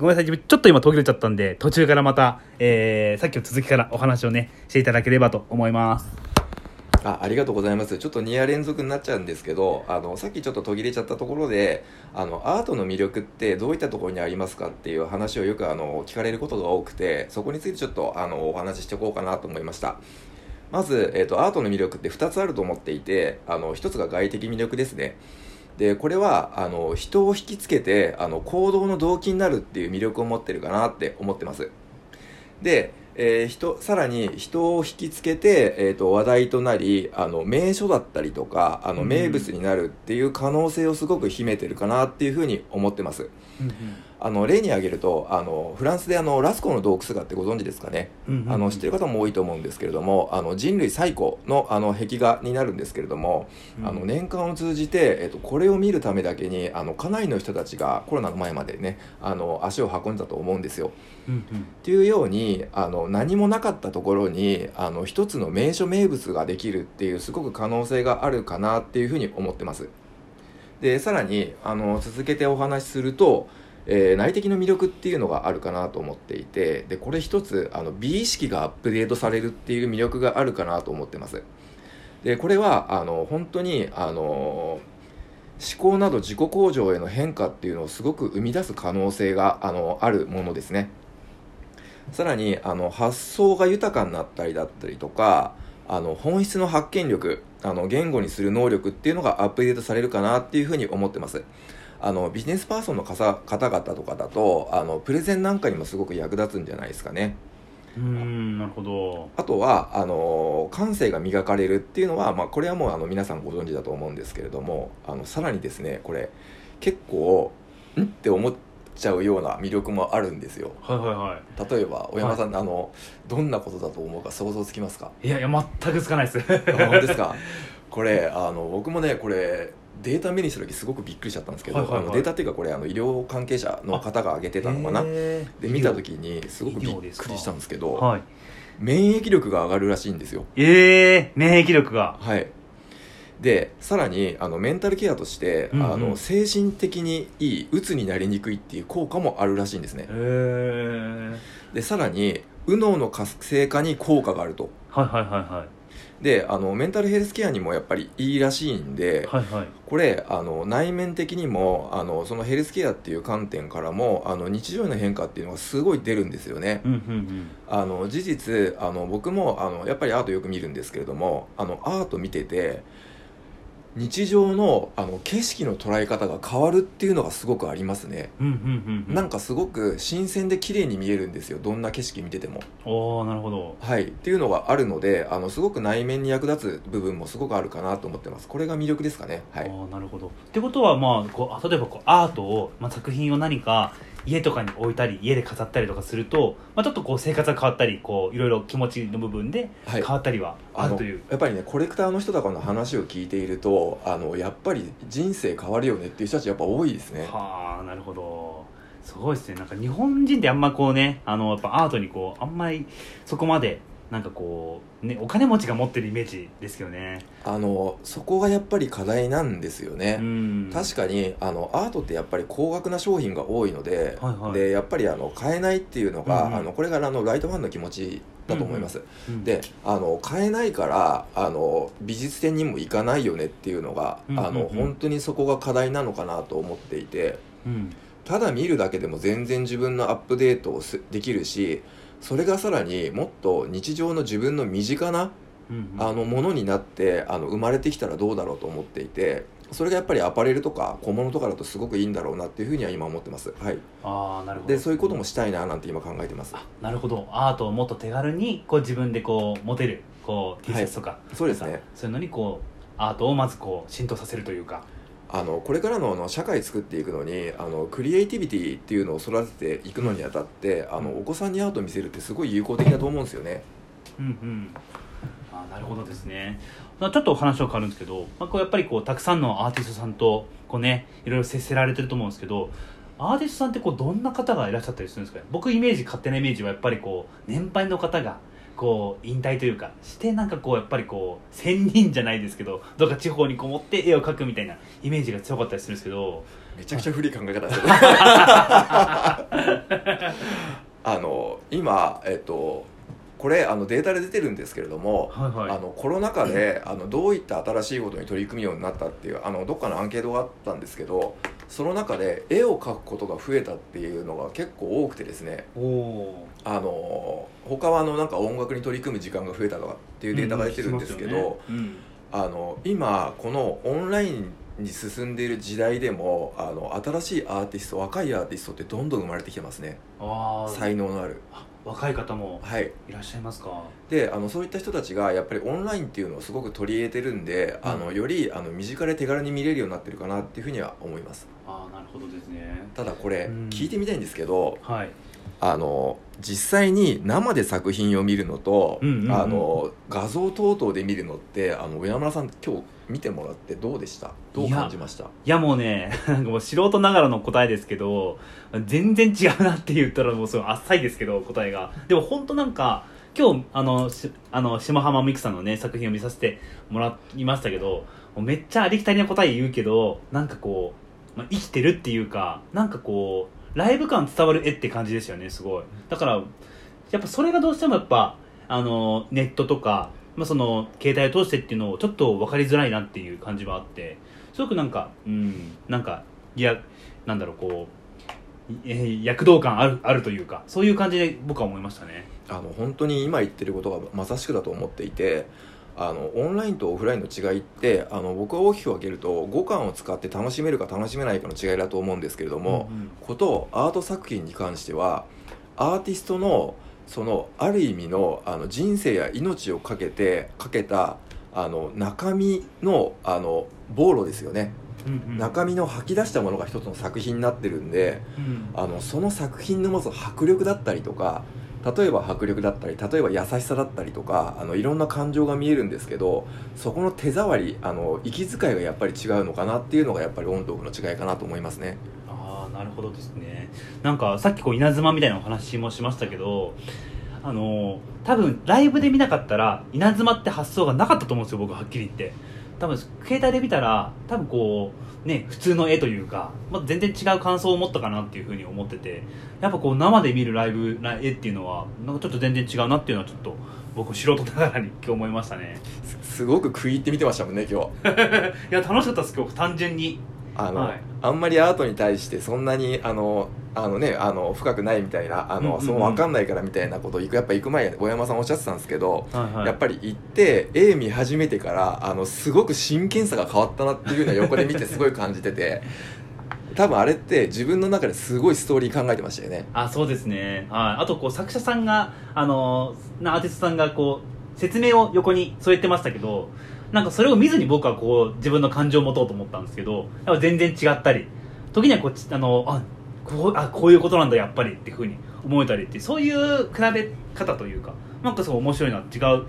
ごめんなさい。ちょっと今途切れちゃったんで途中からまた、えー、さっきの続きからお話をねしていただければと思います。あありがとうございます。ちょっと2夜連続になっちゃうんですけどあのさっきちょっと途切れちゃったところであのアートの魅力ってどういったところにありますかっていう話をよくあの聞かれることが多くてそこについてちょっとあのお話ししておこうかなと思いました。まず、えーと、アートの魅力って2つあると思っていてあの1つが外的魅力ですね。でこれはあの人を引きつけてあの行動の動機になるっていう魅力を持ってるかなって思ってます。で、えー、人さらに人を引きつけて、えーと、話題となりあの名所だったりとかあの名物になるっていう可能性をすごく秘めてるかなっていうふうに思ってます、うんうん。あの例に挙げるとあのフランスであのラスコの洞窟がってご存知ですかね、うんうん、あの知ってる方も多いと思うんですけれどもあの人類最古のあの壁画になるんですけれども、うん、あの年間を通じて、えっと、これを見るためだけにあのかなりの人たちがコロナの前までねあの足を運んだと思うんですよ。うんうん、っていうようにあの何もなかったところにあの一つの名所名物ができるっていうすごく可能性があるかなっていうふうに思ってます。でさらにあの続けてお話しするとえー、内的の魅力っていうのがあるかなと思っていてでこれ一つあの美意識がアップデートされるっていう魅力があるかなと思ってますでこれはあの本当にあの思考など自己向上への変化っていうのをすごく生み出す可能性があのあるものですねさらにあの発想が豊かになったりだったりとかあの本質の発見力あの言語にする能力っていうのがアップデートされるかなっていうふうに思ってます。あのビジネスパーソンの方々とかだとあのプレゼンなんかにもすごく役立つんじゃないですかね。うんなるほど。あとはあの感性が磨かれるっていうのは、まあ、これはもうあの皆さんご存知だと思うんですけれどもあのさらにですねこれ結構ん？って思っちゃうような魅力もあるんですよ。はいはいはい。例えば小山さん、はい、あのどんなことだと思うか想像つきますか？いやいや全くつかないです。本当ですか？これあの僕もねこれデータ目にした時すごくびっくりしちゃったんですけど、はいはいはい、あのデータっていうかこれあの医療関係者の方が挙げてたのかな？で見た時にすごくびっくりしたんですけど、はい、免疫力が上がるらしいんですよええー、免疫力がはいでさらにあのメンタルケアとして、うんうん、あの精神的にいい鬱になりにくいっていう効果もあるらしいんですね。でさらに右脳の活性化に効果があると。はいはいはいはい。であのメンタルヘルスケアにもやっぱりいいらしいんで、はいはい、これあの内面的にもあのそのヘルスケアっていう観点からもあの日常への変化っていうのがすごい出るんですよね。うんうんうん、あの事実あの僕もあのやっぱりアートよく見るんですけれどもあのアート見てて日常のあの景色の捉え方が変わるっていうのがすごくありますね、うんうんうん、なんかすごく新鮮で綺麗に見えるんですよ。どんな景色見てても。おなるほど。はい。っていうのがあるのであのすごく内面に役立つ部分もすごくあるかなと思ってます。これが魅力ですかね。はい。なるほど。ってことはまあこう例えばこうアートを、まあ、作品を何か家とかに置いたり家で飾ったりとかすると、まあ、ちょっとこう生活が変わったりこういろいろ気持ちの部分で変わったりはあるという、はい、やっぱりねコレクターの人とかの話を聞いているとあのやっぱり人生変わるよねっていう人たちやっぱ多いですね。はあなるほど。すごいですね。なんか日本人ってあんまこうねあのやっぱアートにこうあんまりそこまでなんかこう、ね、お金持ちが持ってるイメージですよね。あのそこがやっぱり課題なんですよね。確かにあのアートってやっぱり高額な商品が多いのではいはい、でやっぱりあの買えないっていうのが、うんうん、あのこれからあのライトファンの気持ちだと思います、うんうん、であの買えないからあの美術展にも行かないよねっていうのが、うんうんうん、あの本当にそこが課題なのかなと思っていて、うん、ただ見るだけでも全然自分のアップデートをできるしそれがさらにもっと日常の自分の身近な、あのものになってあの生まれてきたらどうだろうと思っていてそれがやっぱりアパレルとか小物とかだとすごくいいんだろうなっていうふうには今思ってます。はい。ああ、なるほど。で、そういうこともしたいななんて今考えてます。なるほど。アートをもっと手軽にこう自分でこう持てるこう T シャツとか、はい、そうですね。そういうのにこうアートをまずこう浸透させるというか。あのこれからのあの社会作っていくのにあのクリエイティビティっていうのを育てていくのにあたってあのお子さんにアートを見せるってすごい有効的だと思うんですよね。うんうん。あなるほどですね。ちょっとお話は変わるんですけど、まあ、こうやっぱりこうたくさんのアーティストさんとこうねいろいろ接せられてると思うんですけどアーティストさんってこうどんな方がいらっしゃったりするんですか僕イメージ勝手なイメージはやっぱりこう年配の方がこう引退というかしてなんかこうやっぱりこう仙人じゃないですけどどっか地方にこもって絵を描くみたいなイメージが強かったりするんですけどめちゃくちゃ古い考え方ですよあの今えっとこれあのデータで出てるんですけれども、はいはい。あのコロナ禍であのどういった新しいことに取り組むようになったっていうあのどっかのアンケートがあったんですけどその中で絵を描くことが増えたっていうのが結構多くてですね。おおあの他はあのなんか音楽に取り組む時間が増えたとかっていうデータが出てるんですけど、うんあの今このオンラインに進んでいる時代でもあの新しいアーティスト若いアーティストってどんどん生まれてきてますね。才能のある。あ若い方もはい。いらっしゃいますか？であのそういった人たちがやっぱりオンラインっていうのをすごく取り入れてるんで、うん。あのよりあの身近で手軽に見れるようになってるかなっていうふうには思います。ああなるほどですね。ただこれ、うん。聞いてみたいんですけどはいあの実際に生で作品を見るのと、うんうんうん。あの画像等々で見るのってあの上山さん今日見てもらってどうでした？どう感じました？いやもうね なんかもう素人ながらの答えですけど全然違うなって言ったらもうすごいあっさいですけど答えが。でも本当なんか今日あのしあの下浜美久さんのね作品を見させてもらいましたけどめっちゃありきたりな答え言うけどなんかこう、まあ、生きてるっていうかなんかこうライブ感伝わる絵って感じですよねすごい。だからやっぱそれがどうしてもやっぱあのネットとか、まあ、その携帯を通してっていうのをちょっと分かりづらいなっていう感じはあってすごくなんかうんなんかいやなんだろうこう、えー躍動感あるあるというかそういう感じで僕は思いましたね。あの本当に今言ってることがまさしくだと思っていてあのオンラインとオフラインの違いってあの僕は大きく分けると五感を使って楽しめるか楽しめないかの違いだと思うんですけれども、うんうん。ことアート作品に関してはアーティストのそのある意味のあの人生や命をかけてかけたあの中身のあの暴露ですよね、うんうん。中身の吐き出したものが一つの作品になってるんでうん。あのその作品の持つ迫力だったりとか例えば迫力だったり例えば優しさだったりとかあのいろんな感情が見えるんですけどそこの手触りあの息遣いがやっぱり違うのかなっていうのがやっぱりオンとオフの違いかなと思いますね。ああなるほどですねなんかさっきこう稲妻みたいなお話もしましたけどあの多分ライブで見なかったら稲妻って発想がなかったと思うんですよ僕はっきり言って多分携帯で見たら多分こうね普通の絵というか、まあ、全然違う感想を持ったかなっていうふうに思っててやっぱこう生で見るライブな絵っていうのはなんかちょっと全然違うなっていうのはちょっと僕素人ながらに今日思いましたね。す すごく食い入って見てましたもんね今日。いや楽しかったです今日。単純にあの、はい。あんまりアートに対してそんなにあのあのねあの深くないみたいなあの、うんうんうん。その分かんないからみたいなことを行くやっぱ行く前に小山さんおっしゃってたんですけど、はいはい。やっぱり行って絵見始めてからあのすごく真剣さが変わったなっていうのは横で見てすごい感じてて 多分あれって自分の中ですごいストーリー考えてましたよね。あそうですね、はい、あとこう作者さんがあのなアーティストさんがこう説明を横に添えてましたけどなんかそれを見ずに僕はこう自分の感情を持とうと思ったんですけどやっぱ全然違ったり時にはこっちあのあこうあこういうことなんだやっぱりっていうふうに思えたりってそういう比べ方というかなんかすごい面白いな違うなんか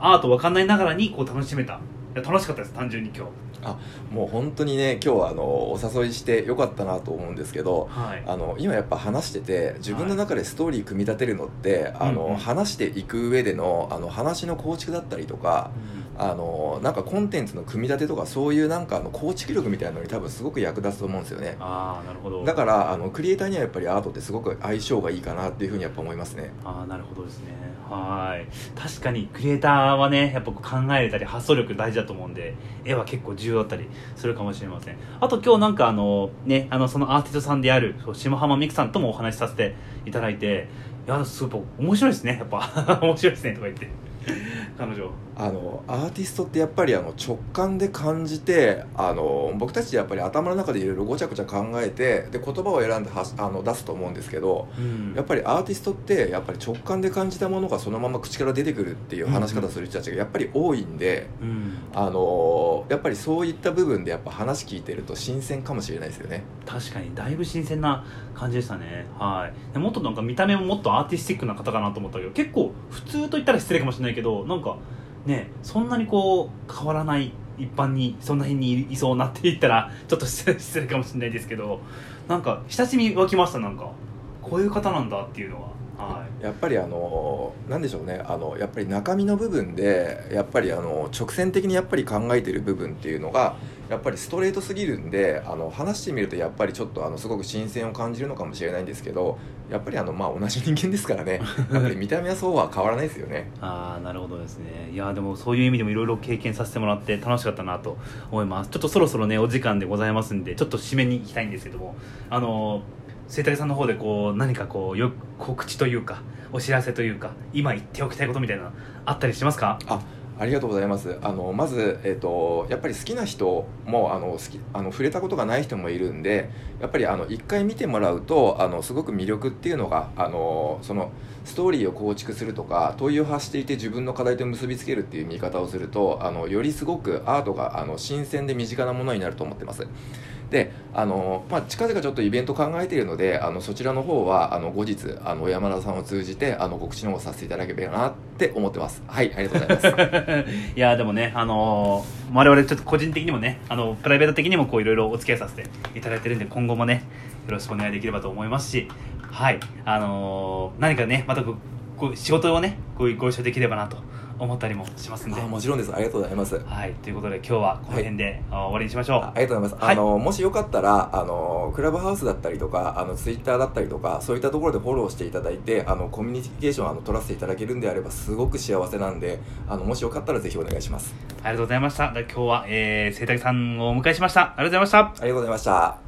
アート分かんないながらにこう楽しめた。いや楽しかったです単純に今日。もう本当にね今日はあのお誘いしてよかったなと思うんですけどはい。あの今やっぱ話してて自分の中でストーリー組み立てるのって、あのうん。うん話していく上でのあの話の構築だったりとかあのなんかコンテンツの組み立てとかそういうなんかあの構築力みたいなのに多分すごく役立つと思うんですよね。ああなるほど。だからあのクリエイターにはやっぱりアートってすごく相性がいいかなっていうふうにやっぱ思いますね。ああなるほどですね。はい。確かにクリエイターはねやっぱ考えれたり発想力大事だと思うんで絵は結構重要だったりするかもしれません。あと今日なんかあのねあのそのアーティストさんである下浜美久さんともお話しさせていただいていやすごい面白いですね。やっぱ 面白いですねとか言って。彼女あのアーティストってやっぱりあの直感で感じてあの僕たちやっぱり頭の中でいろいろごちゃごちゃ考えてで言葉を選んではあの出すと思うんですけどうん。やっぱりアーティストってやっぱり直感で感じたものがそのまま口から出てくるっていう話し方する人たちがやっぱり多いんで、うん。あのやっぱりそういった部分でやっぱ話聞いてると新鮮かもしれないですよね。確かにだいぶ新鮮な感じでしたね。はい。でもっとなんか見た目ももっとアーティスティックな方かなと思ったけど結構普通と言ったら失礼かもしれないけどなんかねそんなにこう変わらない一般にそんな辺にいそうなって言ったら ちょっと失礼かもしれないですけどなんか親しみ湧きました？なんか。こういう方なんだっていうのは。はい。やっぱりあの何でしょうね。あのやっぱり中身の部分でやっぱりあの直線的にやっぱり考えてる部分っていうのがやっぱりストレートすぎるんであの話してみるとやっぱりちょっとあのすごく新鮮を感じるのかもしれないんですけどやっぱりあの、まあ、同じ人間ですからね。やっぱり見た目はそうは変わらないですよね。ああなるほどですね。いやでもそういう意味でもいろいろ経験させてもらって楽しかったなと思います。ちょっとそろそろねお時間でございますんでちょっと締めに行きたいんですけどもあの生竹さんの方でこう何かこうよ告知というかお知らせというか今言っておきたいことみたいなのあったりしますか？あありがとうございますあのまず、えーと、やっぱり好きな人もあの好きあの触れたことがない人もいるんでやっぱりあの一回見てもらうとあのすごく魅力っていうのがあのそのストーリーを構築するとか問いを発していて自分の課題と結びつけるっていう見方をするとあのよりすごくアートがあの新鮮で身近なものになると思ってます。であの、まあ、近々ちょっとイベント考えているのであのそちらの方はあの後日あの山田さんを通じてあの告知の方させていただければなって思ってます。はいありがとうございます。いやでもねあの我々ちょっと個人的にもねあのプライベート的にもこういろいろお付き合いさせていただいてるんで今後もねよろしくお願いできればと思いますしはいあの何かねまたこ仕事をねごご一緒できればなと思ったりもしますんで。もちろんです。ありがとうございます。はい。ということで今日はこの辺で、はい、終わりにしましょう。ありがとうございます、はい、あのもしよかったらあのクラブハウスだったりとかあのツイッターだったりとかそういったところでフォローしていただいてあのコミュニケーションあの取らせていただけるんであればすごく幸せなんであのもしよかったらぜひお願いします。ありがとうございました。今日は、えー、生態さんをお迎えしました。ありがとうございました。ありがとうございました